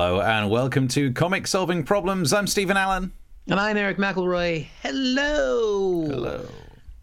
Hello and welcome to Comics Solving Problems. I'm Stephen Allen. And I'm Eric McElroy. Hello. Hello.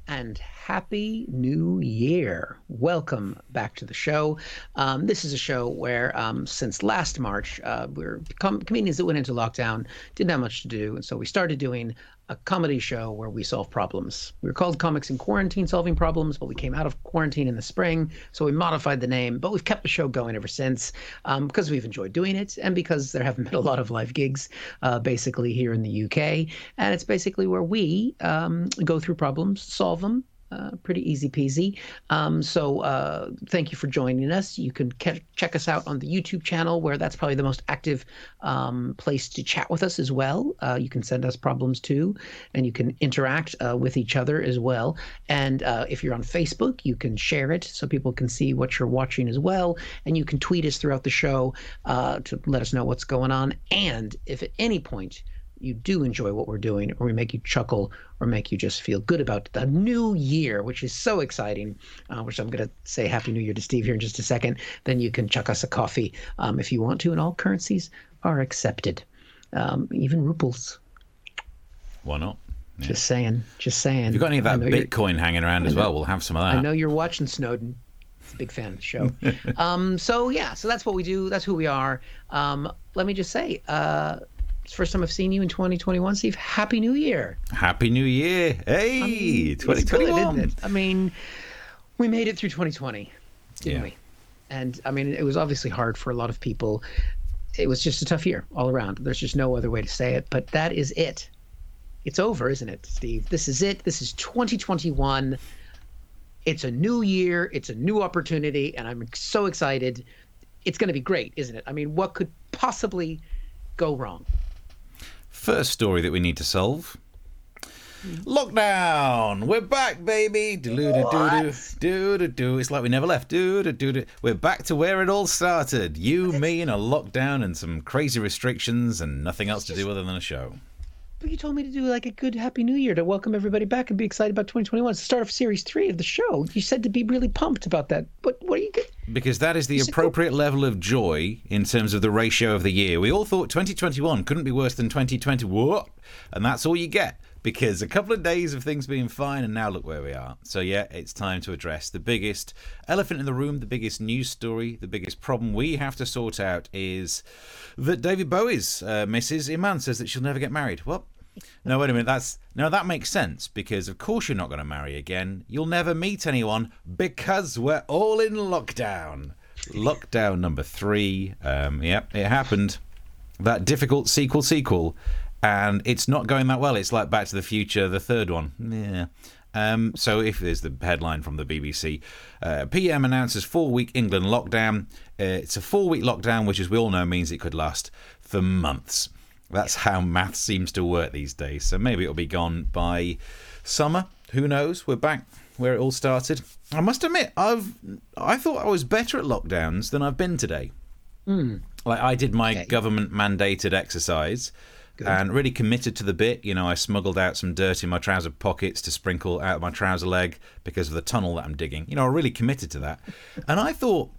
And happy new year. Welcome back to the show. Um, this is a show where, um, since last March, uh, we're com- comedians that went into lockdown, didn't have much to do. And so we started doing a comedy show where we solve problems. We were called Comics in Quarantine Solving Problems, but we came out of quarantine in the spring, so we modified the name. But we've kept the show going ever since um, because we've enjoyed doing it and because there haven't been a lot of live gigs uh, basically here in the UK. And it's basically where we um, go through problems, solve them, uh, pretty easy peasy. Um, so uh, thank you for joining us. You can ke- check us out on the YouTube channel, where that's probably the most active um, place to chat with us as well. Uh, you can send us problems too, and you can interact uh, with each other as well. And uh, if you're on Facebook, you can share it so people can see what you're watching as well. And you can tweet us throughout the show to let us know what's going on. And if at any point you do enjoy what we're doing, or we make you chuckle, or make you just feel good about the new year, which is so exciting, uh, which I'm going to say Happy New Year to Steve here in just a second, then you can chuck us a coffee um, if you want to, and all currencies are accepted, um, even rubles. Why not? Yeah. Just saying, just saying. If you've got any of that Bitcoin hanging around as well, we'll have some of that. I know you're watching Snowden. Big fan of the show. um, so yeah, so that's what we do. That's who we are. Um, let me just say, uh, it's first time I've seen you in 2021, Steve. Happy New Year. Happy New Year. Hey, I mean, 2021. Good, I mean, we made it through 2020, didn't yeah. we? And I mean, it was obviously hard for a lot of people. It was just a tough year all around. There's just no other way to say it. But that is it. It's over, isn't it, Steve? This is it. This is 2021. It's a new year. It's a new opportunity. And I'm so excited. It's going to be great, isn't it? I mean, what could possibly go wrong? First story that we need to solve. Lockdown. We're back, baby. Do do do do do do. It's like we never left. Do do do do. We're back to where it all started. You, me, in a lockdown and some crazy restrictions and nothing else to do other than a show. But you told me to do like a good Happy New Year to welcome everybody back and be excited about 2021. It's the start of Series Three of the show. You said to be really pumped about that. But What are you? Get? Because that is the appropriate level of joy in terms of the ratio of the year. We all thought 2021 couldn't be worse than 2020. What? And that's all you get because a couple of days of things being fine, and now look where we are. So, yeah, it's time to address the biggest elephant in the room, the biggest news story, the biggest problem we have to sort out is that David Bowie's uh, Mrs. Iman says that she'll never get married. Well, no, wait a minute. That's now that makes sense because of course you're not going to marry again. You'll never meet anyone because we're all in lockdown. Lockdown number three. Um, yep, it happened. That difficult sequel sequel and it's not going that well. It's like Back to the Future, the third one. Yeah. Um, so, if there's the headline from the BBC, uh, PM announces four week England lockdown. Uh, it's a four week lockdown, which, as we all know, means it could last for months. That's how math seems to work these days. So, maybe it'll be gone by summer. Who knows? We're back where it all started. I must admit, I've I thought I was better at lockdowns than I've been today. Mm. Like I did my okay. government mandated exercise. Good. and really committed to the bit. You know, I smuggled out some dirt in my trouser pockets to sprinkle out of my trouser leg because of the tunnel that I'm digging. You know, I really committed to that. And I thought,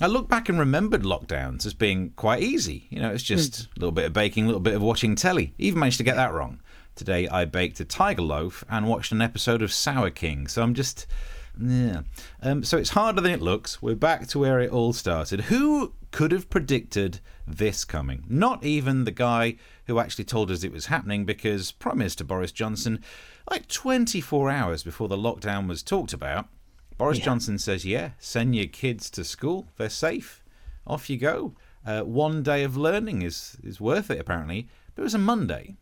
I looked back and remembered lockdowns as being quite easy. You know, it's just mm. a little bit of baking, a little bit of watching telly. Even managed to get that wrong. Today I baked a tiger loaf and watched an episode of Sour King. So I'm just. Yeah. Um, so it's harder than it looks. We're back to where it all started. Who could have predicted this coming? Not even the guy who actually told us it was happening because Prime Minister Boris Johnson, like 24 hours before the lockdown was talked about, Boris yeah. Johnson says, Yeah, send your kids to school. They're safe. Off you go. Uh, one day of learning is, is worth it, apparently. But it was a Monday.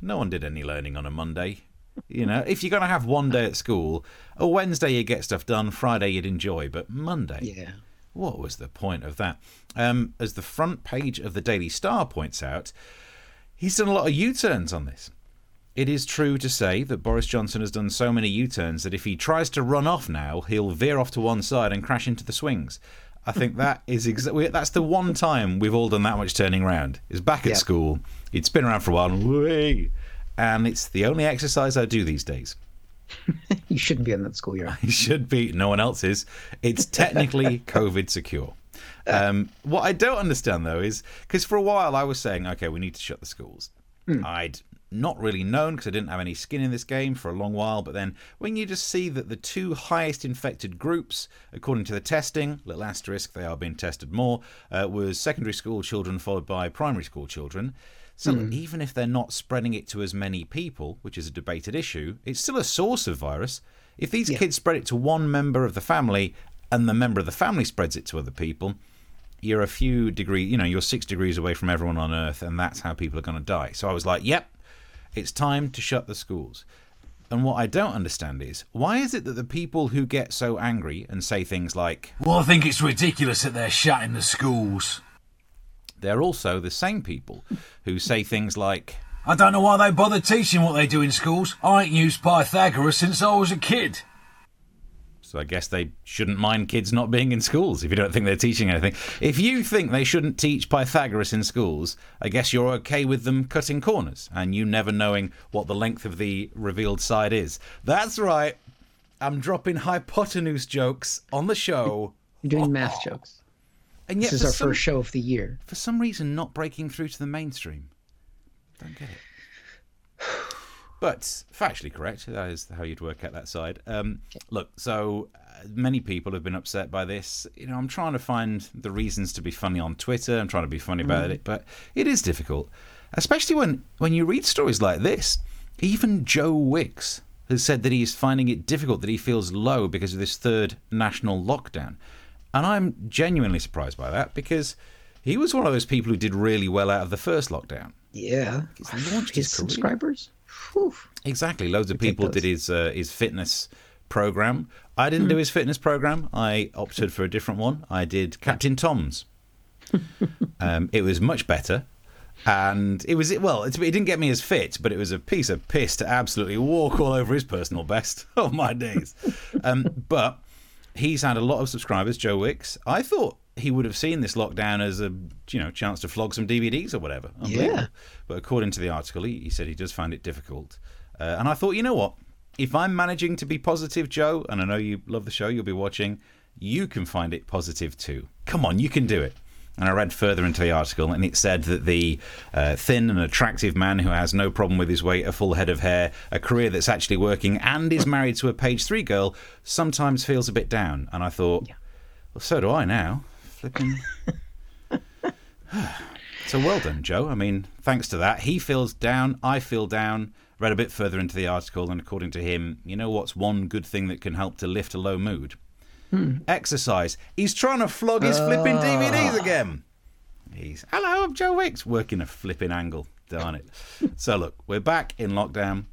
No one did any learning on a Monday. You know, if you're going to have one day at school, a Wednesday you get stuff done, Friday you'd enjoy, but Monday. Yeah. What was the point of that? Um, as the front page of the Daily Star points out, He's done a lot of U turns on this. It is true to say that Boris Johnson has done so many U turns that if he tries to run off now, he'll veer off to one side and crash into the swings. I think that is exactly that's the one time we've all done that much turning around. Is back at yep. school. He'd been around for a while, and it's the only exercise I do these days. you shouldn't be in that school year. You should be. No one else is. It's technically COVID secure. Um, what I don't understand though is because for a while I was saying, okay, we need to shut the schools. I'd not really known because I didn't have any skin in this game for a long while. But then when you just see that the two highest infected groups, according to the testing, little asterisk, they are being tested more, uh, was secondary school children followed by primary school children. So even if they're not spreading it to as many people, which is a debated issue, it's still a source of virus. If these kids spread it to one member of the family and the member of the family spreads it to other people, you're a few degrees, you know, you're six degrees away from everyone on Earth, and that's how people are going to die. So I was like, yep, it's time to shut the schools. And what I don't understand is why is it that the people who get so angry and say things like, Well, I think it's ridiculous that they're shutting the schools. they're also the same people who say things like, I don't know why they bother teaching what they do in schools. I ain't used Pythagoras since I was a kid. So I guess they shouldn't mind kids not being in schools if you don't think they're teaching anything. If you think they shouldn't teach Pythagoras in schools, I guess you're okay with them cutting corners and you never knowing what the length of the revealed side is. That's right. I'm dropping hypotenuse jokes on the show. You're doing oh. math jokes. And yet This is our some, first show of the year. for some reason not breaking through to the mainstream. Don't get it. But factually correct. That is how you'd work out that side. Um, look, so uh, many people have been upset by this. You know, I'm trying to find the reasons to be funny on Twitter. I'm trying to be funny about it, but it is difficult, especially when when you read stories like this. Even Joe Wicks has said that he's finding it difficult, that he feels low because of this third national lockdown, and I'm genuinely surprised by that because he was one of those people who did really well out of the first lockdown. Yeah. He's launched his His subscribers? Whew. Exactly. Loads of people did his uh, his fitness program. I didn't do his fitness program. I opted for a different one. I did Captain Tom's. um, it was much better, and it was well. It, it didn't get me as fit, but it was a piece of piss to absolutely walk all over his personal best. Oh my days! Um, but he's had a lot of subscribers. Joe Wicks. I thought he would have seen this lockdown as a you know chance to flog some DVDs or whatever. Yeah. But according to the article, he, he said he does find it difficult. Uh, and I thought, you know what? If I'm managing to be positive, Joe, and I know you love the show, you'll be watching, you can find it positive too. Come on, you can do it. And I read further into the article, and it said that the uh, thin and attractive man who has no problem with his weight, a full head of hair, a career that's actually working, and is married to a page three girl sometimes feels a bit down. And I thought, well, so do I now. Flipping. So well done, Joe. I mean, thanks to that, he feels down. I feel down. Read a bit further into the article, and according to him, you know what's one good thing that can help to lift a low mood? Hmm. Exercise. He's trying to flog his flipping ah. DVDs again. He's hello, I'm Joe Wicks, working a flipping angle. Darn it. so look, we're back in lockdown.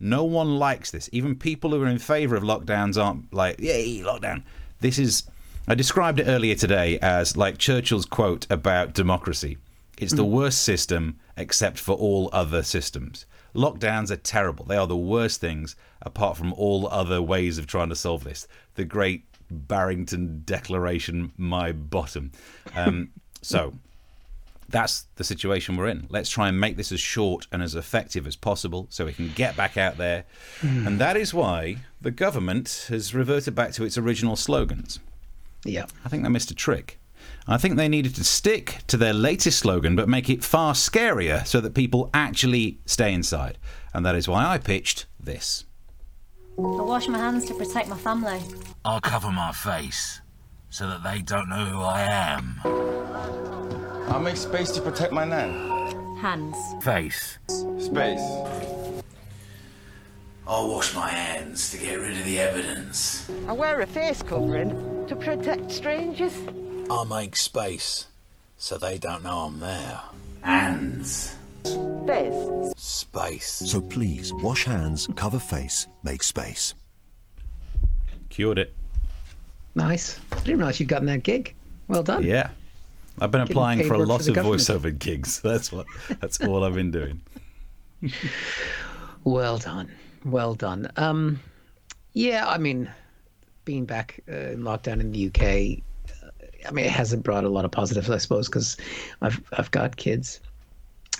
No one likes this. Even people who are in favour of lockdowns aren't like, yay, lockdown. This is. I described it earlier today as like Churchill's quote about democracy. It's the worst system except for all other systems. Lockdowns are terrible. They are the worst things apart from all other ways of trying to solve this. The great Barrington Declaration, my bottom. Um, so that's the situation we're in. Let's try and make this as short and as effective as possible so we can get back out there. And that is why the government has reverted back to its original slogans. Yeah. I think they missed a trick. I think they needed to stick to their latest slogan but make it far scarier so that people actually stay inside. And that is why I pitched this. I wash my hands to protect my family. I'll cover my face so that they don't know who I am. I'll make space to protect my nan. Hands. Face. Space. I'll wash my hands to get rid of the evidence. I wear a face covering to protect strangers. I'll make space so they don't know I'm there. Hands. Face. Space. So please wash hands, cover face, make space. Cured it. Nice. I didn't realize you'd gotten that gig. Well done. Yeah. I've been Getting applying for a work for lot of government. voiceover gigs. That's what that's all I've been doing. Well done. Well done. Um, yeah, I mean, being back uh, in lockdown in the UK, I mean, it hasn't brought a lot of positives, I suppose, because I've I've got kids,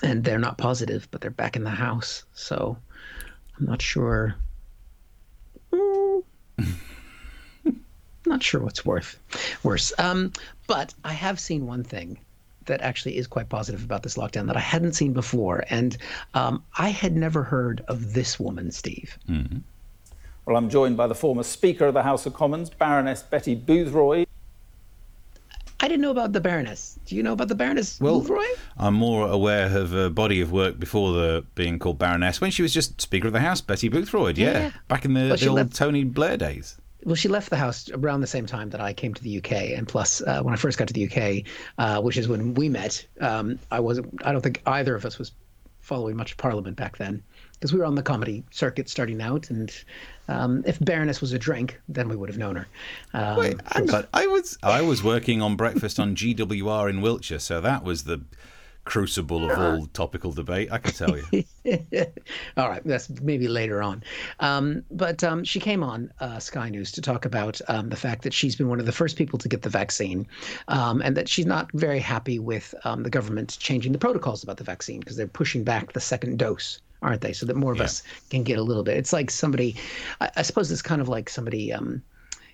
and they're not positive, but they're back in the house, so I'm not sure. Mm. not sure what's worth worse. Um, but I have seen one thing that actually is quite positive about this lockdown that I hadn't seen before, and um, I had never heard of this woman, Steve. Well, I'm joined by the former Speaker of the House of Commons, Baroness Betty Boothroyd. I didn't know about the Baroness. Do you know about the Baroness Well, Boothroyd? I'm more aware of a body of work before the being called Baroness when she was just Speaker of the House, Betty Boothroyd. Yeah, Yeah. back in the, Well, the old left- Tony Blair days. Well, she left the house around the same time that I came to the UK, and plus, uh, when I first got to the UK, uh, which is when we met, um, I wasn't. I don't think either of us was following much Parliament back then, because we were on the comedy circuit starting out, and um, if Baroness was a drink, then we would have known her. Um, Wait, hang on. I was I was working on breakfast on GWR in Wiltshire, so that was the crucible of all topical debate. I can tell you. All right, that's maybe later on. Um, but um, she came on uh, Sky News to talk about um, the fact that she's been one of the first people to get the vaccine, um, and that she's not very happy with um, the government changing the protocols about the vaccine because they're pushing back the second dose. Aren't they? So that more of us can get a little bit. It's like somebody, I, I suppose it's kind of like somebody um,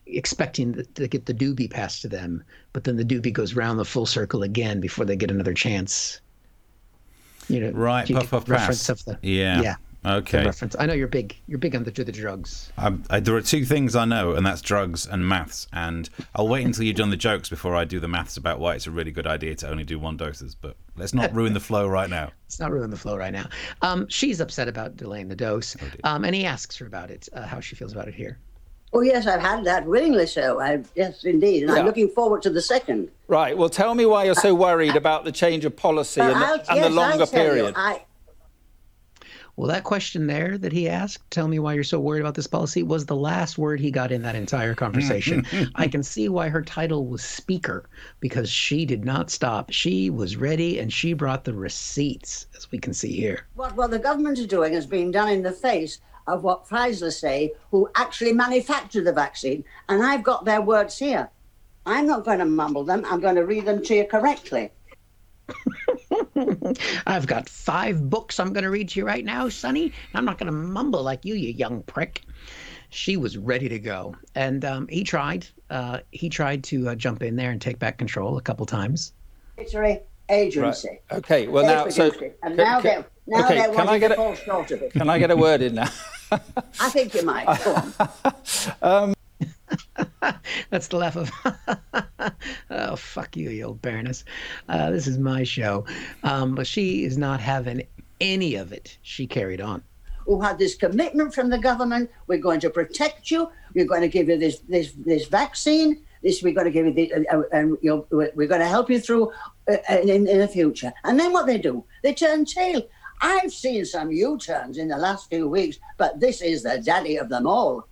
expecting to get the doobie passed to them, but then the doobie goes round the full circle again before they get another chance. You know, Right, you puff pass. of the Yeah. yeah Okay. reference. I know you're big. You're big on the to the drugs. Um, I, there are two things I know, and that's drugs and maths. And I'll wait until you've done the jokes before I do the maths about why it's a really good idea to only do one doses. But let's not ruin the flow right now. It's not ruining the flow right now. Um, she's upset about delaying the dose, um, and he asks her about it, uh, how she feels about it here. Oh yes, I've had that willingly so. I, yes, indeed, and Yeah. I'm looking forward to the second. Right, well, tell me why you're so worried about the change of policy and, I'll- the, and yes, the longer I'll tell you, period. I, Well, that question there that he asked, tell me why you're so worried about this policy, was the last word he got in that entire conversation. I can see why her title was speaker because she did not stop. She was ready and she brought the receipts, as we can see here. what, what the government is doing is being done in the face of what Pfizer say, who actually manufacture the vaccine, and I've got their words here. I'm not going to mumble them. I'm going to read them to you correctly. I've got five books I'm going to read to you right now, Sonny. I'm not going to mumble like you, you young prick. She was ready to go, and um, he tried. Uh, he tried to uh, jump in there and take back control a couple times. Military agency. Right. Okay, well, They now, so. produced it, and ca- now ca- they're now okay, they're can I wanting get to a, fall short of it. Can I get a word in now? I think you might. Go on. That's the laugh of, oh, fuck you, you old Baroness. Uh, this is my show. Um, but she is not having any of it. She carried on. who had this commitment from the government. We're going to protect you. We're going to give you this this this vaccine. This we're going to give you, the, uh, uh, and know, we're we're going to help you through uh, uh, in, in the future. And then what they do, they turn tail. I've seen some U-turns in the last few weeks, but this is the daddy of them all.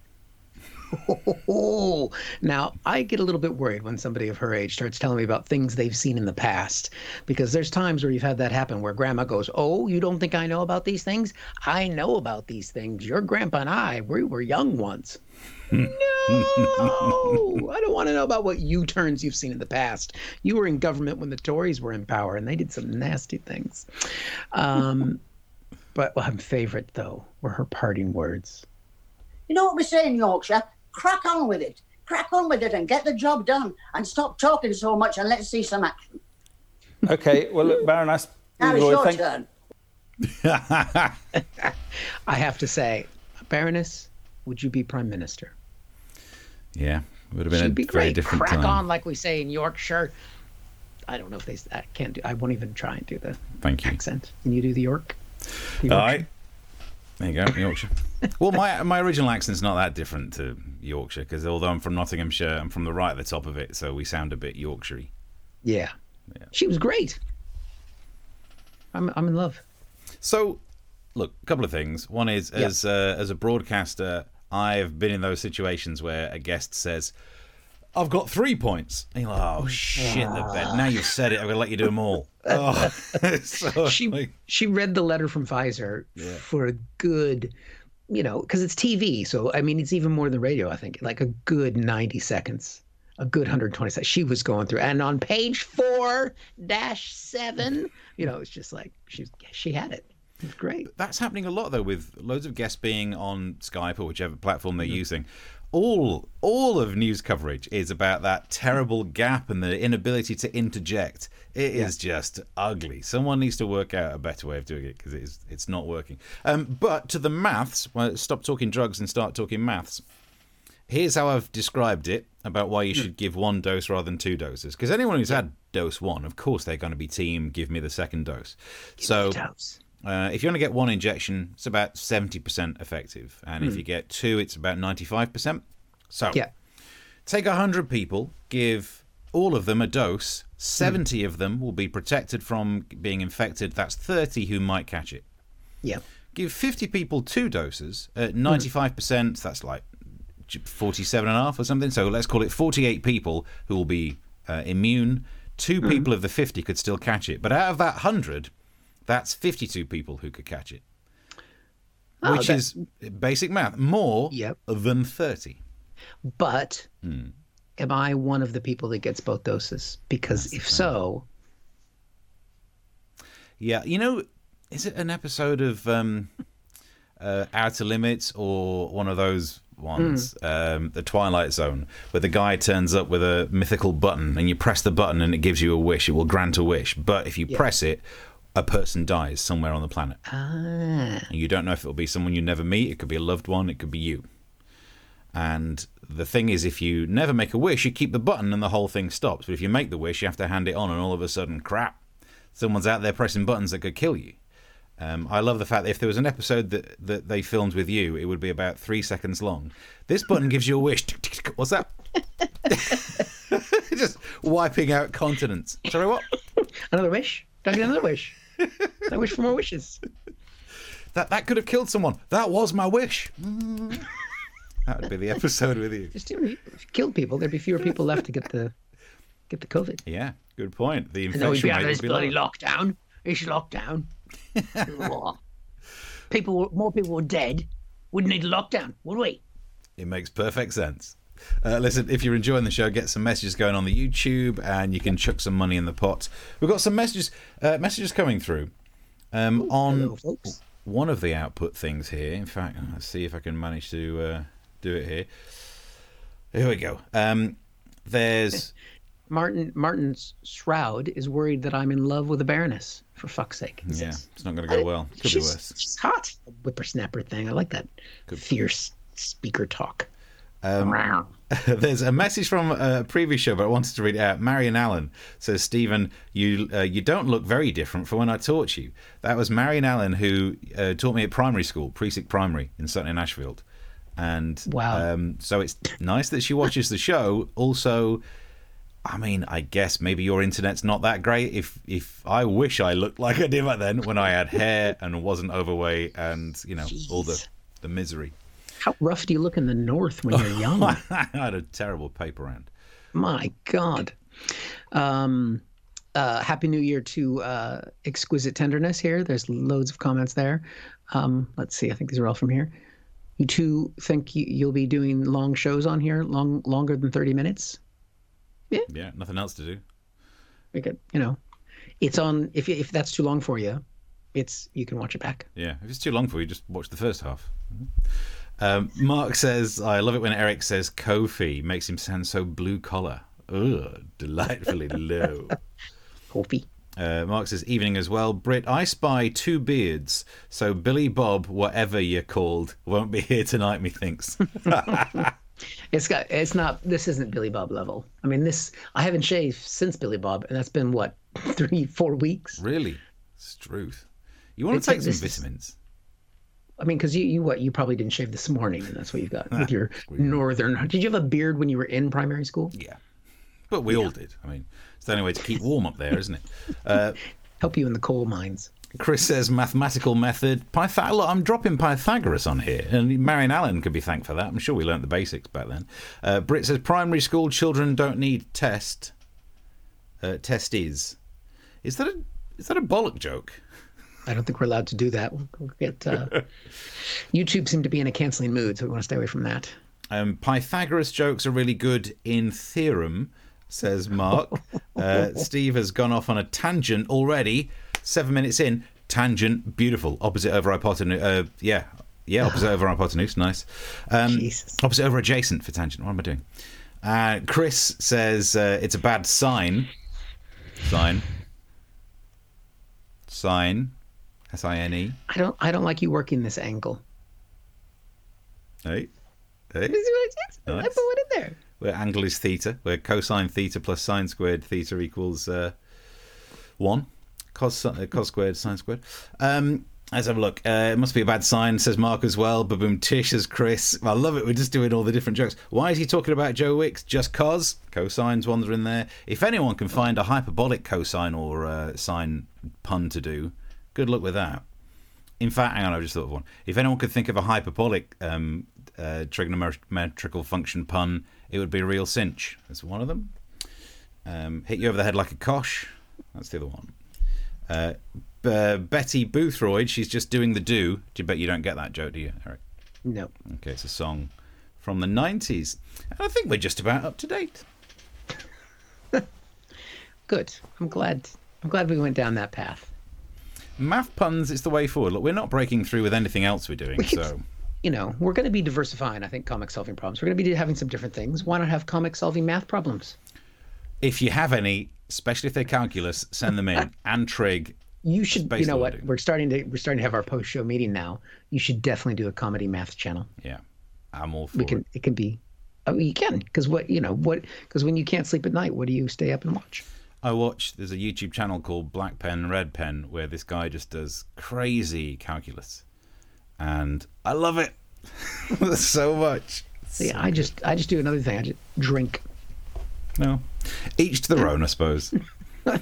Oh, now I get a little bit worried when somebody of her age starts telling me about things they've seen in the past, because there's times where you've had that happen where grandma goes, "Oh, you don't think I know about these things? I know about these things. Your grandpa and I, we were young once." no, I don't want to know about what U-turns you've seen in the past. You were in government when the Tories were in power, and they did some nasty things. Um, but my favorite though were her parting words. You know what we say in Yorkshire? Crack on with it. Crack on with it and get the job done. And stop talking so much and let's see some action. Okay, well, look, Baroness. Now it's your thank- turn. I have to say, Baroness, would you be prime minister? Yeah, would have been She'd a be very great. different Crack time. on, like we say in Yorkshire. I don't know if they. I can't do. I won't even try and do the Thank you. accent. Can you do the York? The All Yorkshire? right. There you go, Yorkshire. Well, my my original accent's not that different to Yorkshire because although I'm from Nottinghamshire, I'm from the right at the top of it, so we sound a bit Yorkshire. Yeah. She was great. I'm. I'm in love. So, look, a couple of things. One is Yeah. as uh, as a broadcaster, I've been in those situations where a guest says, "I've got three points," and you're like, "Oh shit, the bed." Now you've said it. I'm gonna let you do them all. Oh, so, She like, she read the letter from Pfizer for a good, you know, because it's TV. So I mean, it's even more than radio. I think like a good ninety seconds, a good hundred twenty seconds. She was going through, and on page four dash seven, you know, it's just like she's she had it. It was great. that's happening a lot though with loads of guests being on Skype or whichever platform they're mm-hmm. using. All all of news coverage is about that terrible gap and the inability to interject. It is just ugly. Someone needs to work out a better way of doing it because it's it's not working. Um, but to the maths, well, stop talking drugs and start talking maths. Here's how I've described it about why you should give one dose rather than two doses. Because anyone who's had dose one, of course, they're going to be team. Give me the second dose. so. Uh, if you only get one injection, it's about 70% effective. And if you get two, it's about 95%. So, Yeah. take 100 people, give all of them a dose. 70 of them will be protected from being infected. That's 30 who might catch it. Yeah. Give 50 people two doses at 95%. That's like 47 and a half or something. So let's call it 48 people who will be uh, immune. 2 people of the 50 could still catch it. But out of that 100, that's 52 people who could catch it. Oh, which that- is basic math. More Yep. than 30. But Hmm. am I one of the people that gets both doses? Because if so, Yeah, you know, is it an episode of um, uh, Outer Limits or one of those ones, um, The Twilight Zone, where the guy turns up with a mythical button and you press the button and it gives you a wish, it will grant a wish. But if you press it, a person dies somewhere on the planet. ah, And you don't know if it'll be someone you never meet, it could be a loved one, it could be you. And the thing is, if you never make a wish, you keep the button and the whole thing stops. But if you make the wish, you have to hand it on, and all of a sudden, crap, someone's out there pressing buttons that could kill you. Um, I love the fact that if there was an episode that, that they filmed with you, it would be about three seconds long. This button gives you a wish. What's that? Just wiping out continents. Sorry, what? another wish? Don't get another wish? I wish for more wishes. That that could have killed someone. That was my wish. That would be the episode with you. Just you know, if you killed people, there'd be fewer people left to get the get the COVID. Yeah, good point. The And then we'd be out of this bloody lower. lockdown. It's lockdown. People, more people were dead. Wouldn't need a lockdown, would we? It makes perfect sense. Uh, listen, if you're enjoying the show, get some messages going on the YouTube, and you can chuck some money in the pot. We've got some messages, uh, messages coming through um, on hello, one of the output things here. In fact, let's see if I can manage to uh, do it here. Here we go. Um, there's Martin Martin's shroud is worried that I'm in love with a Baroness. For fuck's sake. he yeah, says. it's not going to go well. Could be she's, worse. she's hot. Whippersnapper thing. I like that fierce speaker talk. Um, There's a message from a previous show, but I wanted to read it out. Marion Allen says, "Stephen, you uh, you don't look very different from when I taught you." That was Marion Allen who uh, taught me at primary school, Precinct Primary in Sutton in Ashfield, and Wow. Um, so it's nice that she watches the show. Also, I mean, I guess maybe your internet's not that great. If if I wish I looked like I did back then when I had hair and wasn't overweight, and you know all the the misery. How rough do you look in the north when you're young? I had a terrible paper round. My God. Um, uh, Happy New Year to uh, Exquisite Tenderness here. There's loads of comments there. Um, let's see. I think these are all from here. You two think you, you'll be doing long shows on here, long longer than 30 minutes? Yeah, Yeah. nothing else to do. We could, you know, it's on. If if that's too long for you, it's you can watch it back. Yeah, if it's too long for you, just watch the first half. Um, Mark says, I love it when Eric says Ko-fi. Makes him sound so blue collar. Ugh, delightfully low. Ko-fi. Uh, Mark says, evening as well. Brit, I spy two beards, so Billy Bob, whatever you're called, won't be here tonight, methinks. It's got. It's not. This isn't Billy Bob level. I mean, this. I haven't shaved since Billy Bob, and that's been what three, four weeks. really? Struth. You want It's to take like some this is- vitamins? I mean, because you, you what you probably didn't shave this morning, and that's what you've got with your northern. Did you have a beard when you were in primary school? Yeah. But we all did. I mean, it's the only way to keep warm up there, isn't it? Uh, Help you in the coal mines. Chris says mathematical method. Pythag- look, I'm dropping Pythagoras on here, and Marion Allen could be thanked for that. I'm sure we learnt the basics back then. Uh, Brit says primary school children don't need test. Uh, test is. Is that a is that a bollock joke? I don't think we're allowed to do that. We'll, get. Uh, YouTube seemed to be in a canceling mood, so we want to stay away from that. Um, Pythagoras jokes are really good in theorem, says Mark. Uh, Steve has gone off on a tangent already. Seven minutes in, tangent, beautiful. Opposite over hypotenuse. Uh, yeah, Yeah, opposite over hypotenuse. Nice. Um, Jesus. Opposite over adjacent for tangent. What am I doing? Uh, Chris says uh, it's a bad sign. Sign. Sign. S I N E. I don't. I don't like you working this angle. Hey. Hey. This is what I Nice. put one in there. Where angle is theta, where cosine theta plus sine squared theta equals uh, 1. Cos, uh, cos squared, sine squared. Um, let's have a look. Uh, it must be a bad sign, says Mark as well. Baboom Tish says Chris. I love it. We're just doing all the different jokes. Why is he talking about Joe Wicks? Just cos. Cosines ones are in there. If anyone can find a hyperbolic cosine or uh, sine pun to do, good luck with that. In fact, hang on, I just thought of one. If anyone could think of a hyperbolic um, uh, trigonometrical function pun, it would be a real cinch. That's one of them. Um, hit you over the head like a cosh. That's the other one. Uh, uh, Betty Boothroyd, she's just doing the do. Do you bet you don't get that joke, do you, Eric? No. Okay, it's a song from the 90s. And I think we're just about up to date. Good. I'm glad. I'm glad we went down that path. Math puns is the way forward. Look, we're not breaking through with anything else we're doing, We so. You know, we're going to be diversifying. I think comic solving problems. We're going to be having some different things. Why not have comic solving math problems? If you have any, especially if they're calculus, send them in. and trig. You should. Space you know what? We're starting to. We're starting to have our post show meeting now. You should definitely do a comedy math channel. Yeah, I'm all for We can. it. It can be. Mean, you can because what you know what because when you can't sleep at night, what do you stay up and watch? I watch. There's a YouTube channel called Black Pen Red Pen where this guy just does crazy calculus, and I love it so much. See, I just I just do another thing. I just drink. No, each to their own, I suppose.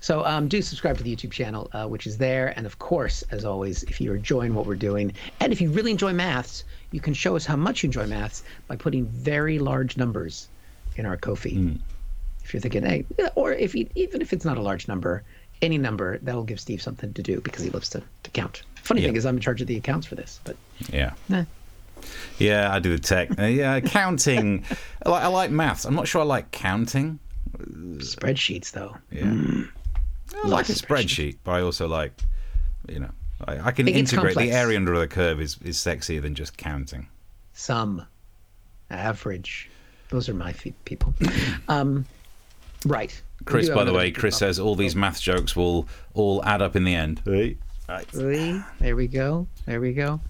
So um, do subscribe to the YouTube channel, uh, which is there. And of course, as always, if you're enjoying what we're doing, and if you really enjoy maths, you can show us how much you enjoy maths by putting very large numbers in our Ko-fi. If you're thinking, hey, or if you, even if it's not a large number, any number that'll give Steve something to do because he loves to, to count. Funny Yeah. thing is, I'm in charge of the accounts for this, but Yeah. nah. Yeah, I do the tech. Uh, yeah, counting. I like, I like maths. I'm not sure I like counting. spreadsheets though. Yeah. I like a spreadsheet, but I also like, you know, I, I can integrate complex. the area under the curve is, is sexier than just counting. Some, average. Those are my people. um, right. Chris, by the way, Chris says all these math jokes will all add up in the end. Right. See? There we go. There we go.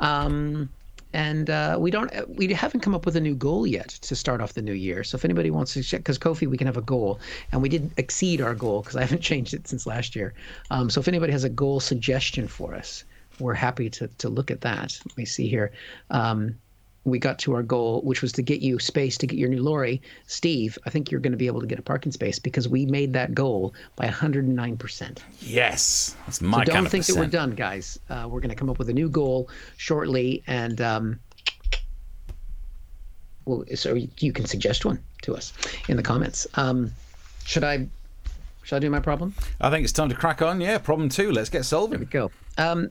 Um, and uh, we don't, we haven't come up with a new goal yet to start off the new year. So if anybody wants to check, because Ko-fi, we can have a goal, and we did exceed our goal because I haven't changed it since last year. Um, so if anybody has a goal suggestion for us, we're happy to to look at that. Let me see here. Um, we got to our goal, which was to get you space to get your new lorry. Steve, I think you're going to be able to get a parking space because we made that goal by 109%. Yes, that's my So don't kind of think that we're done, guys. Uh, we're going to come up with a new goal shortly, and um, well, so you can suggest one to us in the comments. Um, should I? Should I do my problem? I think it's time to crack on. Yeah, problem two. Let's get solving. There we go. Um,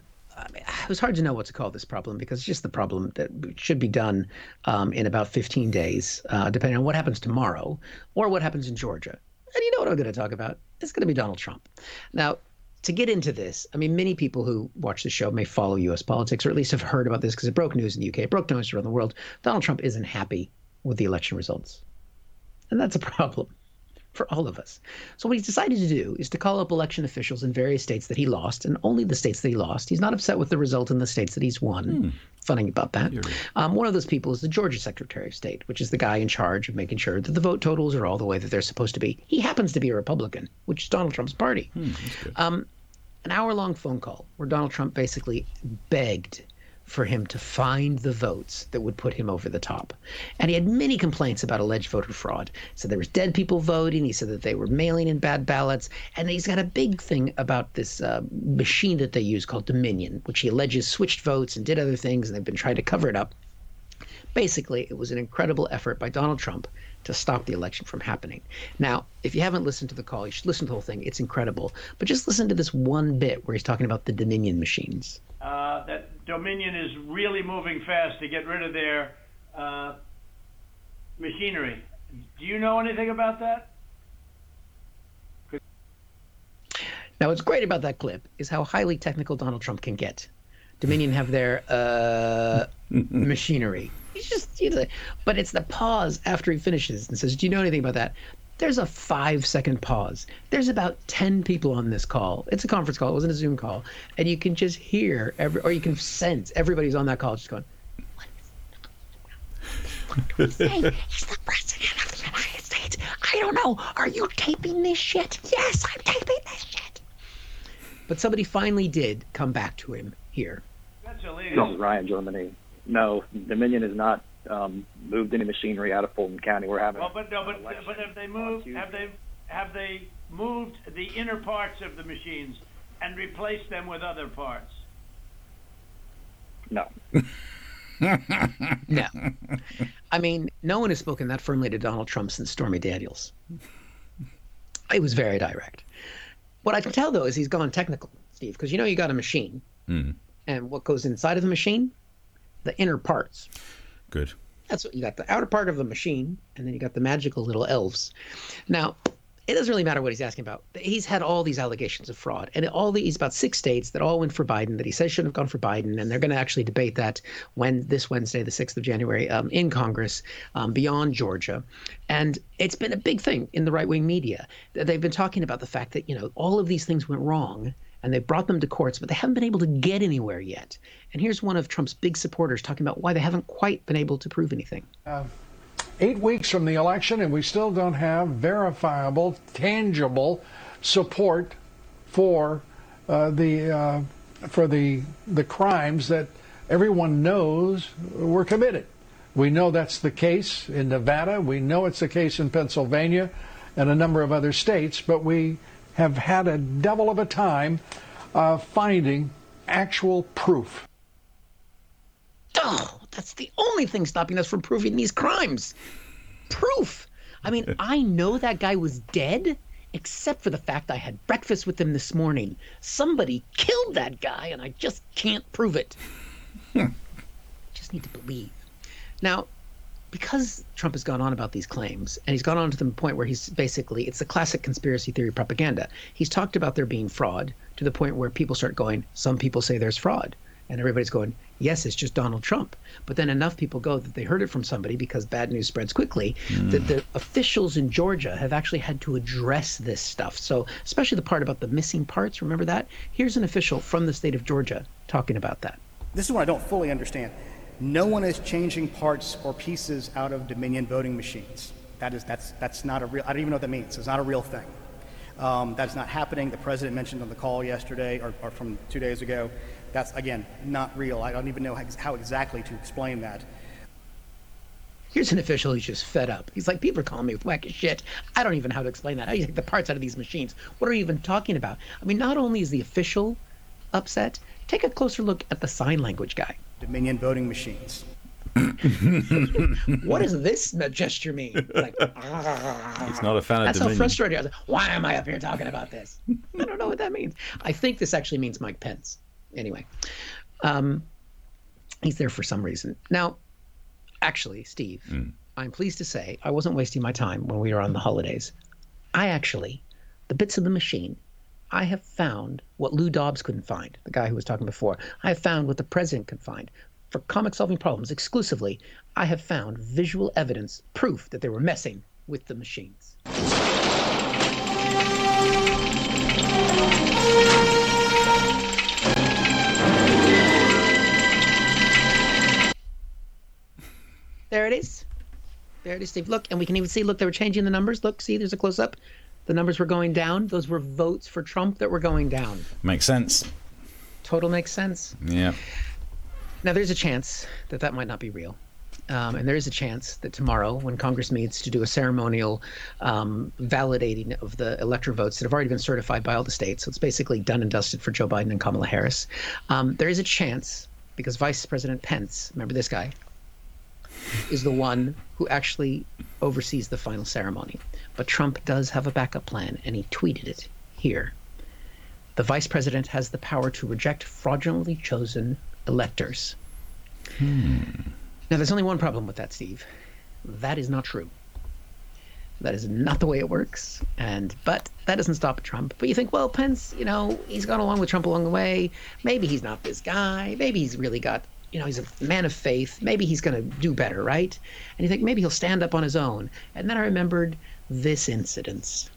it was hard to know what to call this problem because it's just the problem that should be done um, in about 15 days, uh, depending on what happens tomorrow or what happens in Georgia. And you know what I'm going to talk about? It's going to be Donald Trump. Now, to get into this, I mean, many people who watch the show may follow U.S. politics or at least have heard about this because it broke news in the UK, it broke news around the world. Donald Trump isn't happy with the election results. And that's a problem for all of us. So what he's decided to do is to call up election officials in various states that he lost, and only the states that he lost. He's not upset with the result in the states that he's won. Funny about that. Um, one of those people is the Georgia Secretary of State, which is the guy in charge of making sure that the vote totals are all the way that they're supposed to be. He happens to be a Republican, which is Donald Trump's party. Um, an hour-long phone call where Donald Trump basically begged for him to find the votes that would put him over the top. And he had many complaints about alleged voter fraud. So there was dead people voting. He said that they were mailing in bad ballots. And he's got a big thing about this uh, machine that they use called Dominion, which he alleges switched votes and did other things, and they've been trying to cover it up. Basically, it was an incredible effort by Donald Trump to stop the election from happening. Now, if you haven't listened to the call, you should listen to the whole thing. It's incredible. But just listen to this one bit where he's talking about the Dominion machines. uh, Dominion is really moving fast to get rid of their uh, machinery. Do you know anything about that? Now, what's great about that clip is how highly technical Donald Trump can get. Dominion have their uh, machinery. He's just, you know, but it's the pause after he finishes and says, "Do you know anything about that?" There's a five second pause. There's about 10 people on this call. It's a conference call, it wasn't a Zoom call. And you can just hear, every, or you can sense everybody's on that call just going, What is, what are we saying? He's the president of the United States. I don't know. Are you taping this shit? Yes, I'm taping this shit. But somebody finally did come back to him here. That's This illegal. is Ryan, Germany. No, Dominion is not um, moved any machinery out of Fulton County. We're having Well, but no, but but have they moved? Have they have they moved the inner parts of the machines and replaced them with other parts? no. No. I mean, no one has spoken that firmly to Donald Trump since Stormy Daniels. It was very direct. What I can tell, though, is he's gone technical, Steve, because you know you got a machine. Mm. And what goes inside of the machine? The inner parts. Good. That's what you got the outer part of the machine, and then you got the magical little elves. Now, it doesn't really matter what he's asking about. He's had all these allegations of fraud, and all these about six states that all went for Biden that he says shouldn't have gone for Biden, and they're going to actually debate that when this Wednesday, the sixth of January, um, in Congress, um, beyond Georgia, and it's been a big thing in the right wing media. They've been talking about the fact that you know all of these things went wrong, and they brought them to courts, but they haven't been able to get anywhere yet. And here's one of Trump's big supporters talking about why they haven't quite been able to prove anything. Uh, eight weeks from the election, and we still don't have verifiable, tangible support for uh, the uh, for the the crimes that everyone knows were committed. We know that's the case in Nevada. We know it's the case in Pennsylvania and a number of other states, but we have had a devil of a time uh, finding actual proof. Oh, that's the only thing stopping us from proving these crimes. Proof. I mean, I know that guy was dead, except for the fact I had breakfast with him this morning. Somebody killed that guy, and I just can't prove it. just need to believe. Now, because Trump has gone on about these claims, and he's gone on to the point where he's basically, it's the classic conspiracy theory propaganda. He's talked about there being fraud to the point where people start going, some people say there's fraud. And everybody's going, yes, it's just Donald Trump. But then enough people go that they heard it from somebody because bad news spreads quickly, that hmm. the officials in Georgia have actually had to address this stuff. So, especially the part about the missing parts, remember that? Here's an official from the state of Georgia talking about that. This is what I don't fully understand. No one is changing parts or pieces out of Dominion voting machines. That is, that's, that's not a real, I don't even know what that means. It's not a real thing. Um, that's not happening. The president mentioned on the call yesterday or, or from two days ago. That's, again, not real. I don't even know how, how exactly to explain that. Here's an official who's just fed up. He's like, people are calling me with wacky shit. I don't even know how to explain that. How do you take the parts out of these machines? What are you even talking about? I mean, not only is the official upset, take a closer look at the sign language guy. Dominion voting machines. what does this gesture mean? It's like, He's not a fan of That's how Dominion. frustrated I was. Like, Why am I up here talking about this? I don't know what that means. I think this actually means Mike Pence. Anyway, um, he's there for some reason. Now, actually, Steve, I'm pleased to say I wasn't wasting my time when we were on the holidays. I actually, the bits of the machine, I have found what Lou Dobbs couldn't find, the guy who was talking before. I have found what the president could find. For comic solving problems exclusively, I have found visual evidence, proof that they were messing with the machines. There it is. There it is, Steve. Look, and we can even see, look, they were changing the numbers. Look, see, there's a close up. The numbers were going down. Those were votes for Trump that were going down. Makes sense. Total makes sense. Yeah. Now, there's a chance that that might not be real. Um, and there is a chance that tomorrow, when Congress meets to do a ceremonial um, validating of the electoral votes that have already been certified by all the states, so it's basically done and dusted for Joe Biden and Kamala Harris, um, there is a chance, because Vice President Pence, remember this guy, is the one who actually oversees the final ceremony. But Trump does have a backup plan, and he tweeted it here. The vice president has the power to reject fraudulently chosen electors. Hmm. Now, there's only one problem with that, Steve. That is not true. That is not the way it works. And but that doesn't stop Trump. But you think, well, Pence, you know, he's gone along with Trump along the way. Maybe he's not this guy. Maybe he's really got, you know, he's a man of faith. Maybe he's going to do better, right? And you think maybe he'll stand up on his own. And then I remembered this incident.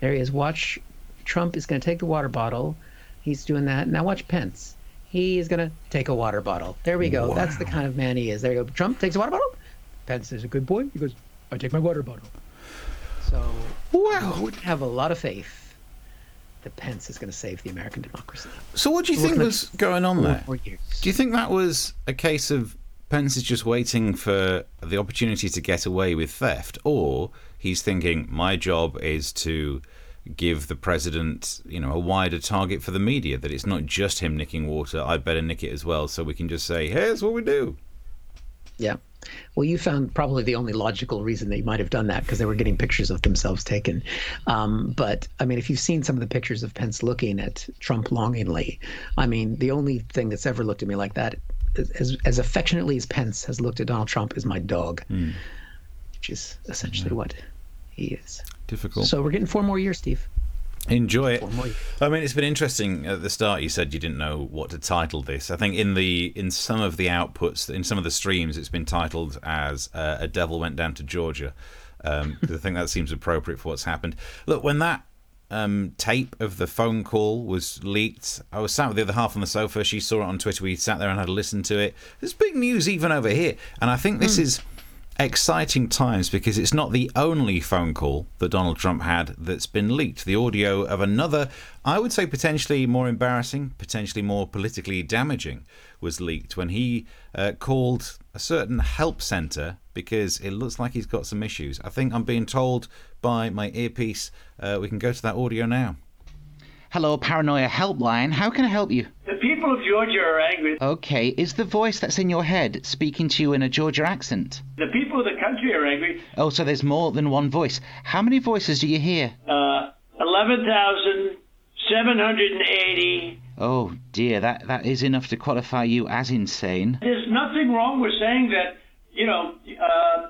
There he is. Watch, Trump is going to take the water bottle. He's doing that. Now watch Pence. He is going to take a water bottle. There we go. That's the kind of man he is. There you go. Trump takes a water bottle. Pence is a good boy. He goes, I take my water bottle. So wow. I would have a lot of faith that Pence is going to save the American democracy. So what do you We're think was going on there? Do you think that was a case of Pence is just waiting for the opportunity to get away with theft, or he's thinking my job is to give the president, you know, a wider target for the media that it's not just him nicking water. I better nick it as well, so we can just say, "Here's what we do." Yeah. Well, you found probably the only logical reason they might have done that because they were getting pictures of themselves taken. Um, but I mean, if you've seen some of the pictures of Pence looking at Trump longingly, I mean, the only thing that's ever looked at me like that, as, as affectionately as Pence has looked at Donald Trump, is my dog, Hmm. which is essentially what he is. Difficult. So we're getting four more years, Steve. Enjoy it. Four more years. I mean, it's been interesting. At the start, you said you didn't know what to title this. I think in the in some of the outputs, in some of the streams, it's been titled as uh, "A Devil Went Down to Georgia." Um, I think that seems appropriate for what's happened. Look, when that um, tape of the phone call was leaked, I was sat with the other half on the sofa. She saw it on Twitter. We sat there and had a listen to it. There's big news even over here, and I think this is exciting times because it's not the only phone call that Donald Trump had that's been leaked. The audio of another, I would say potentially more embarrassing, potentially more politically damaging, was leaked when he uh, called a certain help centre because it looks like he's got some issues. I think I'm being told by my earpiece uh, we can go to that audio now. Hello, Paranoia Helpline. How can I help you? The people of Georgia are angry. Okay, is the voice that's in your head speaking to you in a Georgia accent? The people of the country are angry. Oh, so there's more than one voice. How many voices do you hear? Uh, 11,780. Oh dear, that, that is enough to qualify you as insane. There's nothing wrong with saying that, you know, uh,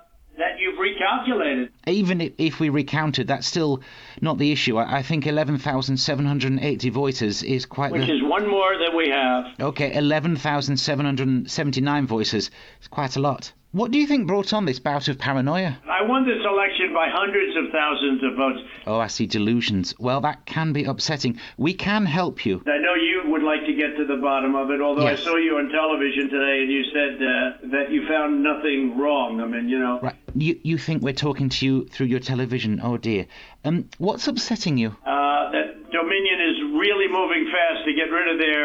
you've recalculated. Even if, we recounted, that's still not the issue. I, think 11,780 voices is quite Which the... is one more than we have. Okay, 11,779 voices. It's quite a lot. What do you think brought on this bout of paranoia? I won this election by hundreds of thousands of votes. Oh, I see delusions. Well, that can be upsetting. We can help you. I know you like to get to the bottom of it, although Yes. I saw you on television today and you said uh, that you found nothing wrong. I mean, you know. Right. You, you think we're talking to you through your television? Oh, dear. Um, what's upsetting you? uh, that Dominion is really moving fast to get rid of their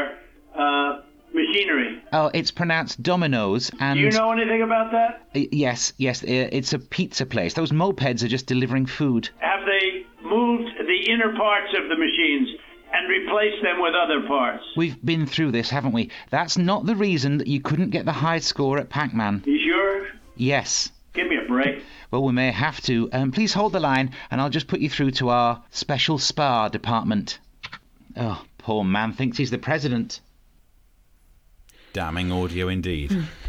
uh, machinery. Oh, it's pronounced Dominoes. and... Do you know anything about that? Yes, yes, uh, it's a pizza place. Those mopeds are just delivering food. Have they moved the inner parts of the machines and replace them with other parts? We've been through this, haven't we? That's not the reason that you couldn't get the high score at Pac-Man. You sure? Yes. Give me a break. Well, we may have to. Um, please hold the line, and I'll just put you through to our special spa department. Oh, poor man thinks he's the president. Damning audio indeed.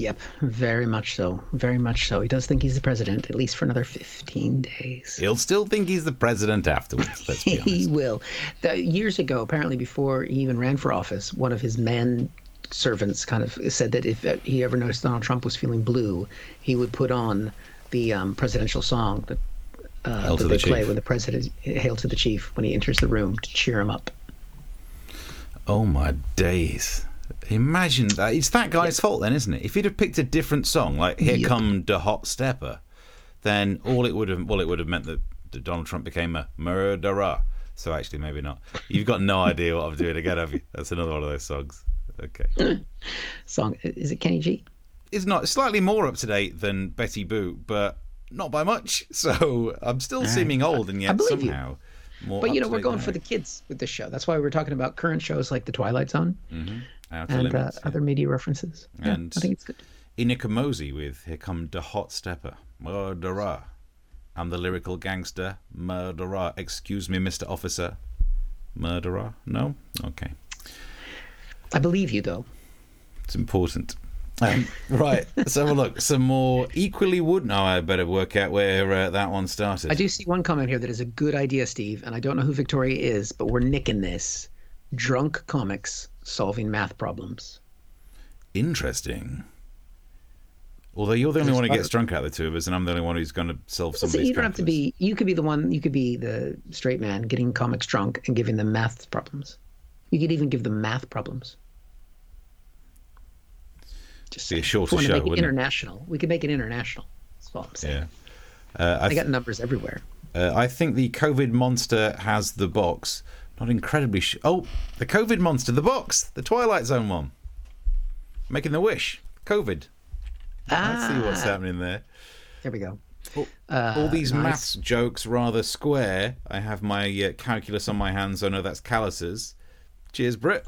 Yep, very much so. Very much so. He does think he's the president, at least for another 15 days. He'll still think he's the president afterwards. Let's be honest. he will. The, years ago, apparently before he even ran for office, one of his man servants kind of said that if uh, he ever noticed Donald Trump was feeling blue, he would put on the um, presidential song that, uh, that they the play when the president hail to the chief when he enters the room to cheer him up. Oh my days. Imagine that. It's that guy's fault then, isn't it? If he'd have picked a different song, like Here Yep. Come the Hot Stepper, then all it would have well, it would have meant that Donald Trump became a murderer. So actually maybe not. You've got no idea what I'm doing again, have you? That's another one of those songs. Okay. Song is it Kenny G? It's not slightly more up to date than Betty Boo, but not by much. So I'm still seeming old and yet believe you. somehow more But you know, we're going for the kids with this show. That's why we're talking about current shows like The Twilight Zone Mhm. Outer and uh, yeah. other media references. Yeah, I think it's good. Ini Kamoze with Here Come the Hot Stepper, Murderer. I'm the lyrical gangster, murderer. Excuse me, Mr. Officer, murderer. No? Okay. I believe you, though. It's important. Um, right, let's have a look. Some more equally wood. No, I better work out where uh, that one started. I do see one comment here that is a good idea, Steve, and I don't know who Victoria is, but we're nicking this. Drunk comics solving math problems. Interesting. Although you're the only one who gets drunk out of the two of us, and I'm the only one who's going to solve So somebody's you don't have to be. You could be the one. You could be the straight man getting comics drunk and giving them math problems. You could even give them math problems. Just be a shorter we want to show, make it wouldn't it? international. We could make it international. That's all I'm saying. Yeah. Uh, I, They th- got numbers everywhere. uh, I think the COVID monster has the box. Not incredibly. Sh- oh, the COVID monster, the box, the Twilight Zone one. Making the wish. COVID. Ah. Let's see what's Ah. happening there. There we go. All, Uh, all these nice. maths jokes rather square. I have my uh, calculus on my hands. I know that's calluses. Cheers, Brit.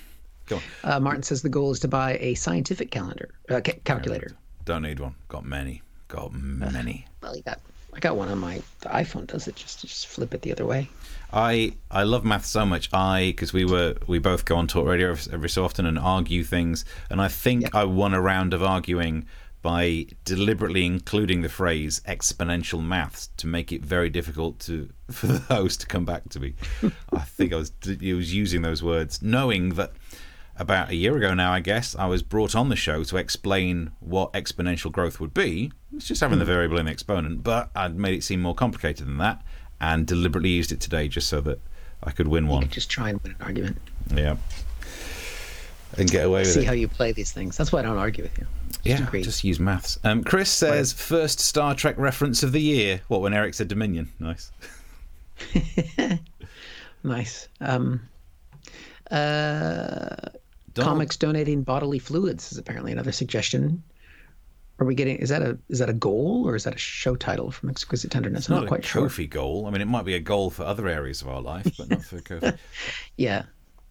Go on. Uh, Martin says the goal is to buy a scientific calendar uh, ca- calculator. Don't need one. Got many. Got many. Well, you got. I got one on my the iPhone. Does it just just flip it the other way? I I love math so much. I because we were we both go on talk radio every, every so often and argue things, and I think I won a round of arguing by deliberately including the phrase exponential maths to make it very difficult to for the host to come back to me. I think I was he was using those words, knowing that about a year ago now, I guess, I was brought on the show to explain what exponential growth would be. It's just having the Hmm. variable in the exponent, but I'd made it seem more complicated than that and deliberately used it today just so that I could win one. Just try and win an argument. Yeah. And get away with See it. See how you play these things. That's why I don't argue with you. yeah, just use maths. Um, Chris says first Star Trek reference of the year. What when Eric said Dominion? Nice. Nice. Um, uh, comics donating bodily fluids is apparently another suggestion. Are we getting? Is that a is that a goal or is that a show title from Exquisite Tenderness? It's I'm not, not a quite sure. Ko-fi goal. I mean, it might be a goal for other areas of our life, but not for Ko-fi. Yeah.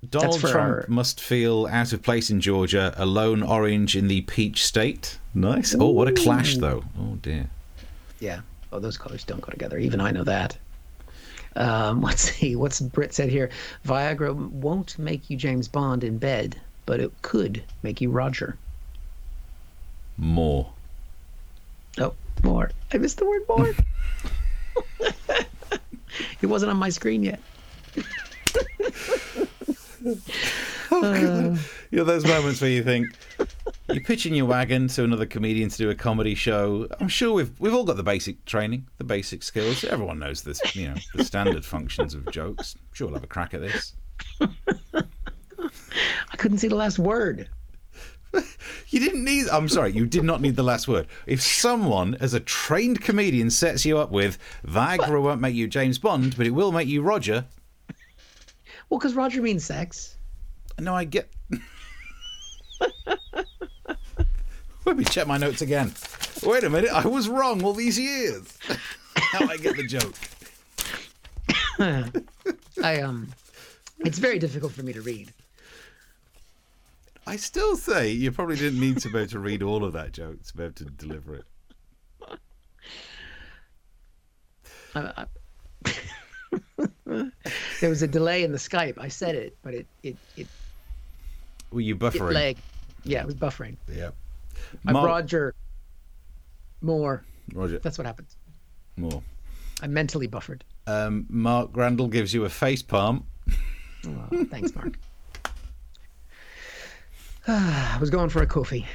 Donald Trump our- must feel out of place in Georgia, a lone orange in the peach state. Nice. Oh, what a clash, though. Oh, dear. Yeah. Oh, those colors don't go together. Even I know that. Um, let's see. What's Brit said here? Viagra won't make you James Bond in bed, but it could make you Roger. More. Oh, more. I missed the word more. it wasn't on my screen yet. Oh, God. You know, those moments where you think, you're pitching your wagon to another comedian to do a comedy show. I'm sure we've we've all got the basic training, the basic skills. Everyone knows this, you know, the standard functions of jokes. I'm sure we'll have a crack at this. I couldn't see the last word. You didn't need. I'm sorry, you did not need the last word. If someone, as a trained comedian, sets you up with Viagra won't make you James Bond, but it will make you Roger. Well, because Roger means sex. No, I get. Let me check my notes again. Wait a minute, I was wrong all these years. now I get the joke. I um, it's very difficult for me to read. I still say you probably didn't need to be able to read all of that joke to be able to deliver it. I, I, there was a delay in the Skype. I said it, but it it it, Were you it buffering? lagged. Yeah, it was buffering. Yeah. I'm Roger More. Roger. That's what happens. More. I'm mentally buffered. Um, Mark Randall gives you a face palm. Oh, thanks, Mark. I was going for a coffee,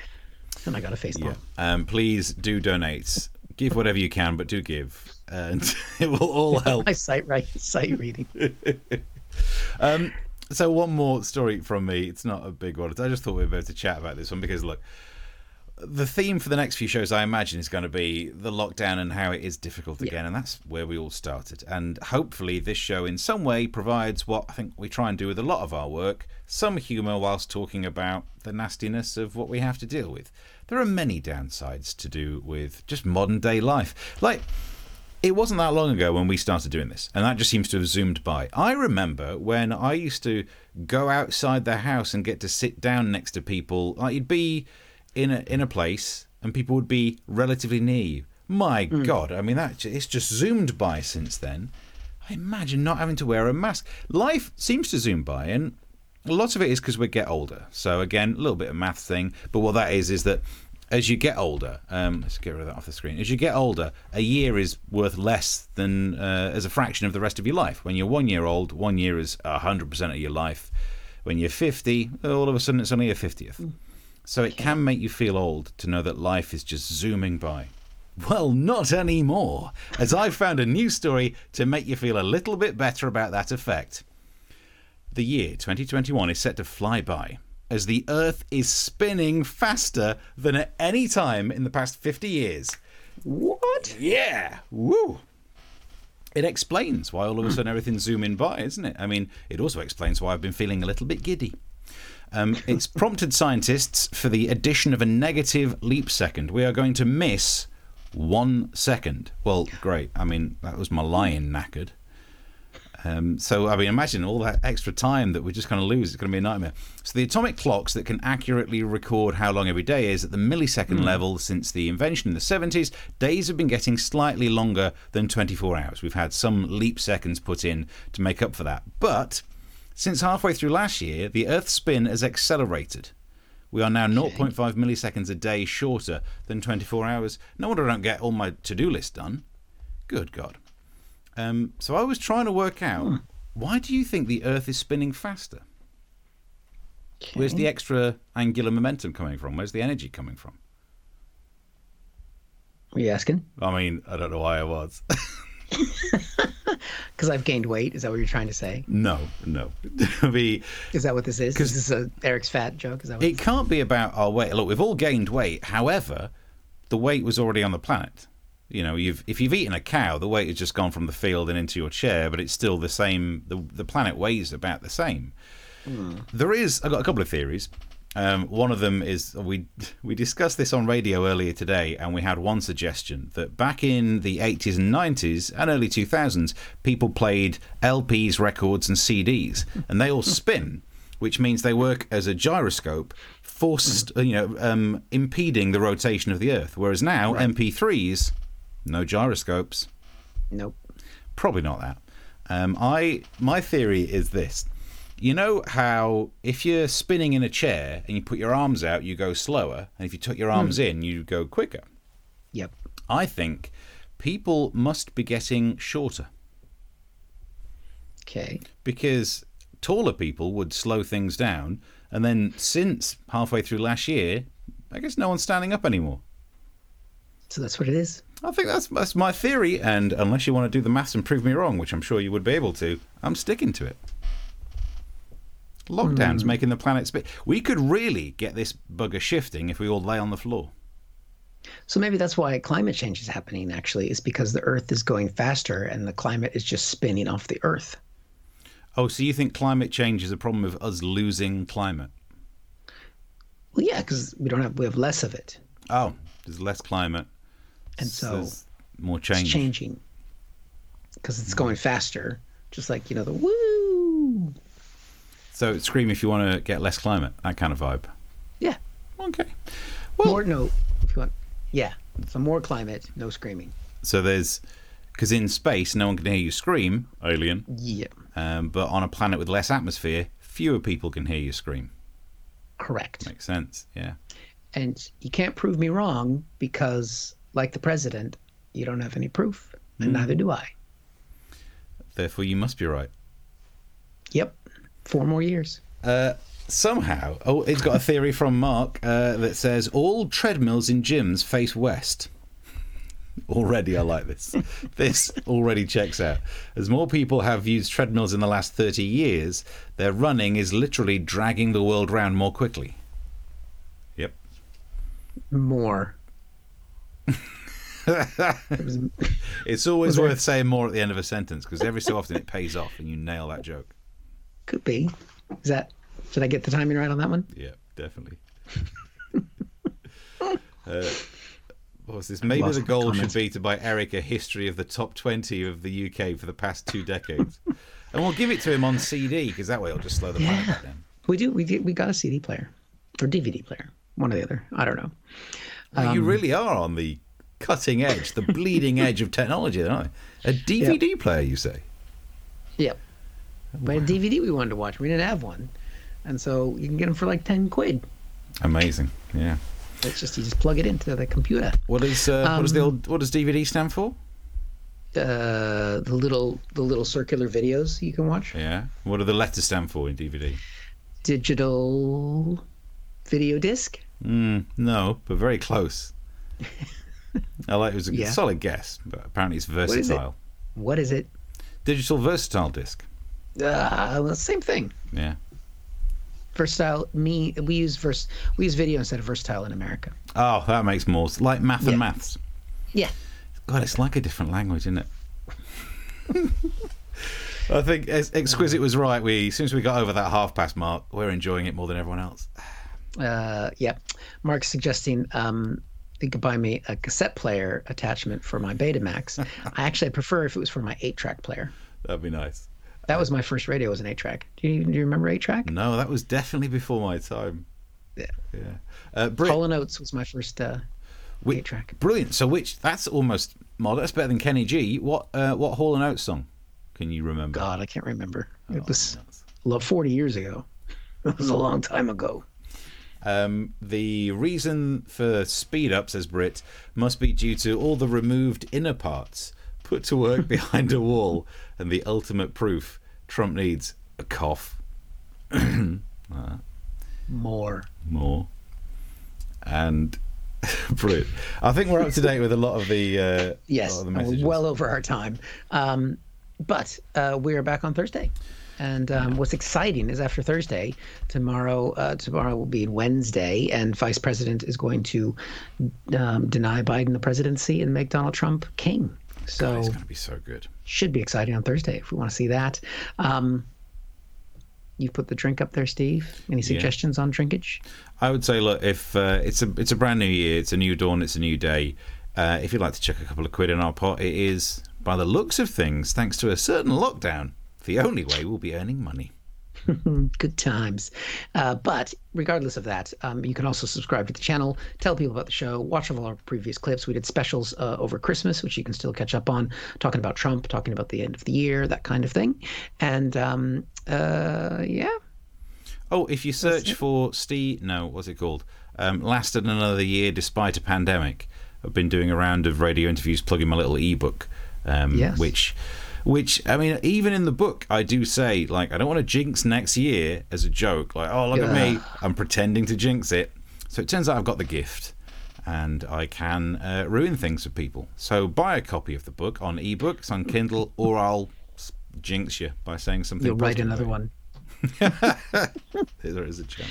and I got a face palm. Um, please do donate. Give whatever you can, but do give, and it will all help. My sight right, sight reading. um, so one more story from me. It's not a big one. I just thought we were about to chat about this one because look, the theme for the next few shows, I imagine, is going to be the lockdown and how it is difficult again, and that's where we all started. And hopefully, this show, in some way, provides what I think we try and do with a lot of our work: some humour whilst talking about the nastiness of what we have to deal with. There are many downsides to do with just modern day life, like it wasn't that long ago when we started doing this, and that just seems to have zoomed by. I remember when I used to go outside the house and get to sit down next to people. Like you'd be in a in a place, and people would be relatively near you. My God, I mean that it's just zoomed by since then. I imagine not having to wear a mask. Life seems to zoom by, and a lot of it is because we get older. So again, a little bit of math thing, but what that is is that as you get older, um, let's get rid of that off the screen. As you get older, a year is worth less than uh, as a fraction of the rest of your life. When you're one year old, one year is hundred percent of your life. When you're fifty, all of a sudden it's only a fiftieth. So it can make you feel old to know that life is just zooming by. Well, not anymore, as I've found a new story to make you feel a little bit better about that effect. The year 2021 is set to fly by as the Earth is spinning faster than at any time in the past 50 years. What? Yeah. Woo. It explains why all of a sudden everything's zooming by, isn't it? I mean, it also explains why I've been feeling a little bit giddy. Um, it's prompted scientists for the addition of a negative leap second. We are going to miss one second. Well, great. I mean, that was my lion knackered. Um, so, I mean, imagine all that extra time that we're just going to lose. It's going to be a nightmare. So, the atomic clocks that can accurately record how long every day is at the millisecond Hmm. level since the invention in the 70s, days have been getting slightly longer than 24 hours. We've had some leap seconds put in to make up for that. But since halfway through last year, the Earth's spin has accelerated. We are now 0.5 milliseconds a day shorter than 24 hours. No wonder I don't get all my to do list done. Good God. Um, so I was trying to work out why do you think the Earth is spinning faster? Where's the extra angular momentum coming from? Where's the energy coming from? Are you asking? I mean, I don't know why I was. Because I've gained weight. Is that what you're trying to say? no, no. Is that what this is? Because this a Eric's fat joke? Is that what it can't be about our weight. Look, we've all gained weight. However, the weight was already on the planet. You know, you've if you've eaten a cow, the weight has just gone from the field and into your chair, but it's still the same. The, the planet weighs about the same. Hmm. There is. I've got a couple of theories. Um, one of them is we we discussed this on radio earlier today, and we had one suggestion that back in the 80s and 90s and early 2000s, people played LPs, records, and CDs, and they all spin, which means they work as a gyroscope, forced you know um, impeding the rotation of the Earth. Whereas now MP3s, no gyroscopes. Nope. Probably not that. Um, I my theory is this. You know how if you're spinning in a chair and you put your arms out, you go slower, and if you tuck your arms hmm. in, you go quicker. Yep. I think people must be getting shorter Okay. because taller people would slow things down, and then since halfway through last year, I guess no one's standing up anymore. So that's what it is. I think that's that's my theory, and unless you want to do the maths and prove me wrong, which I'm sure you would be able to, I'm sticking to it. Lockdowns Hmm. making the planet spin. We could really get this bugger shifting if we all lay on the floor. So maybe that's why climate change is happening. Actually, is because the Earth is going faster and the climate is just spinning off the Earth. Oh, so you think climate change is a problem of us losing climate? Well, yeah, because we don't have we have less of it, Oh, there's less climate, and so more it's change. changing because it's going faster. Just like you know the woo. So scream if you want to get less climate, that kind of vibe. Yeah. Okay. more no. If you want, yeah. So more climate, no screaming. So there's because in space no one can hear you scream, alien. Yeah. Um, but on a planet with less atmosphere, fewer people can hear you scream. Correct. Makes sense. Yeah. And you can't prove me wrong because, like the president, you don't have any proof, and Mm. neither do I. Therefore, you must be right. Yep. Four more years. Uh, somehow, oh, it's got a theory from Mark uh, that says all treadmills in gyms face west. Already, I like this. this already checks out. As more people have used treadmills in the last 30 years, their running is literally dragging the world round more quickly. Yep. More. It's always worth saying more at the end of a sentence because every so often it pays off and you nail that joke. Could be. Is that? Did I get the timing right on that one? Yeah, definitely. uh, what was this? Maybe Lost the goal comments. should be to buy Eric a history of the top 20 of the UK for the past two decades. and we'll give it to him on CD because that way it'll just slow the planet Yeah. down. We do. We did. We got a CD player or DVD player. One or the other. I don't know. Well, you Um, really are on the cutting edge, the bleeding edge of technology, aren't you? A DVD player, you say? Yep. We had a DVD we wanted to watch. We didn't have one. and so you can get them for like ten quid. Amazing. Yeah. It's just you just plug it into the computer. What is uh, what does the Um, old what does DVD stand for? Uh, the little the little circular videos you can watch. Yeah. What do the letters stand for in DVD? Digital video disc. Mm, no, but very close. I like it was a Yeah. solid guess, but apparently it's is it? versatile. What is it? Digital versatile disc. Uh, same thing. Yeah. Versatile. Me. We use vers. We use video instead of versatile in America. Oh, that makes more like math Yeah. and maths. Yeah. God, it's like a different language, isn't it? I think Ex- Exquisite was right. We as soon as we got over that half past mark, we're enjoying it more than everyone else. Uh, yeah. Mark's suggesting um, could buy me a cassette player attachment for my Betamax. I actually prefer if it was for my eight-track player. That'd be nice. That was my first radio. Was an eight-track. Do you, do you remember eight-track? No, that was definitely before my time. Yeah. Yeah. Uh, Brit- Hall and Oates was my first uh, eight-track. Brilliant. So, which that's almost modern. That's better than Kenny G. What uh, what Hall and Oates song can you remember? God, I can't remember. Oh, It was lo- 40 years ago. It was a long time ago. Um, the reason for speed up, says Brit, must be due to all the removed inner parts put to work behind a wall, and the ultimate proof: Trump needs a cough. Uh, More. more. And Brit, I think we're up to date with a lot of the uh, Yes, of the well over our time. Um, but uh, we are back on Thursday. And um, what's exciting is after Thursday, tomorrow uh, tomorrow will be Wednesday, and Vice President is going to um, deny Biden the presidency and make Donald Trump king. So it's going to be so good. should be exciting on Thursday if we want to see that. Um, you put the drink up there, Steve. Any suggestions on drinkage? I would say, look, if uh, it's a it's a brand new year, it's a new dawn, it's a new day. Uh, if you'd like to chuck a couple of quid in our pot, it is, by the looks of things, thanks to a certain lockdown, the only way we'll be earning money. Good times. Uh, but regardless of that, um, you can also subscribe to the channel, tell people about the show, watch all our previous clips. We did specials uh, over Christmas, which you can still catch up on, talking about Trump, talking about the end of the year, that kind of thing. And um, uh, yeah, Oh, if you search for Steve, no, what's it called? Um, lasted another year despite a pandemic. I've been doing a round of radio interviews, plugging my little ebook, um, Yes. which, which I mean, even in the book, I do say like I don't want to jinx next year as a joke. Like, oh look at me, I'm pretending to jinx it. So it turns out I've got the gift, and I can uh, ruin things for people. So buy a copy of the book on ebooks on Kindle, or I'll jinx you by saying something. you'll write another one. There is a chance.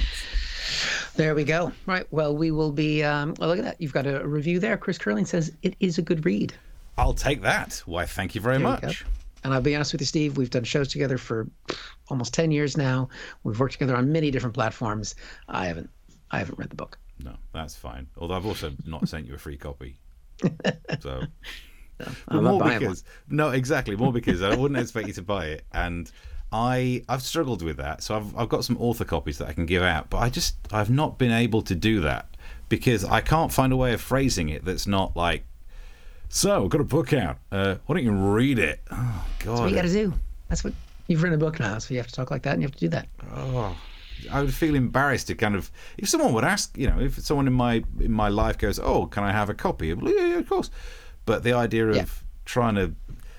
There we go. Right. Well, we will be. Um, well, look at that. You've got a review there. Chris Curling says it is a good read. I'll take that. Why, thank you very There you much. And I'll be honest with you, Steve, we've done shows together for almost 10 years now. We've worked together on many different platforms. I haven't I haven't read the book. No, that's fine. Although I've also not sent you a free copy. So, not more buying because no, exactly more because I wouldn't expect you to buy it, and I I've struggled with that. So I've I've got some author copies that I can give out, but I just I've not been able to do that because I can't find a way of phrasing it that's not like. So, got a book out. Uh, why don't you read it? Oh God! That's what you got to do. That's what you've written a book now, so you have to talk like that and you have to do that. Oh, I would feel embarrassed to kind of if someone would ask, you know, if someone in my in my life goes, "Oh, can I have a copy?" Yeah, yeah, of course. But the idea of Yeah. trying to,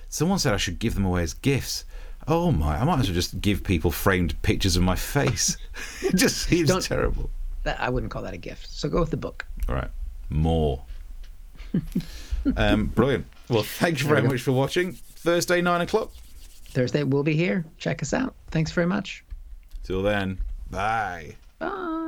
someone said I should give them away as gifts. Oh my! I might as well just give people framed pictures of my face. it just seems Don't- terrible. That I wouldn't call that a gift. So go with the book. All right, more. um, brilliant. Well, thank you very There we go. much for watching. Thursday, nine o'clock. Thursday we'll be here. Check us out. Thanks very much. Till then, bye. Bye.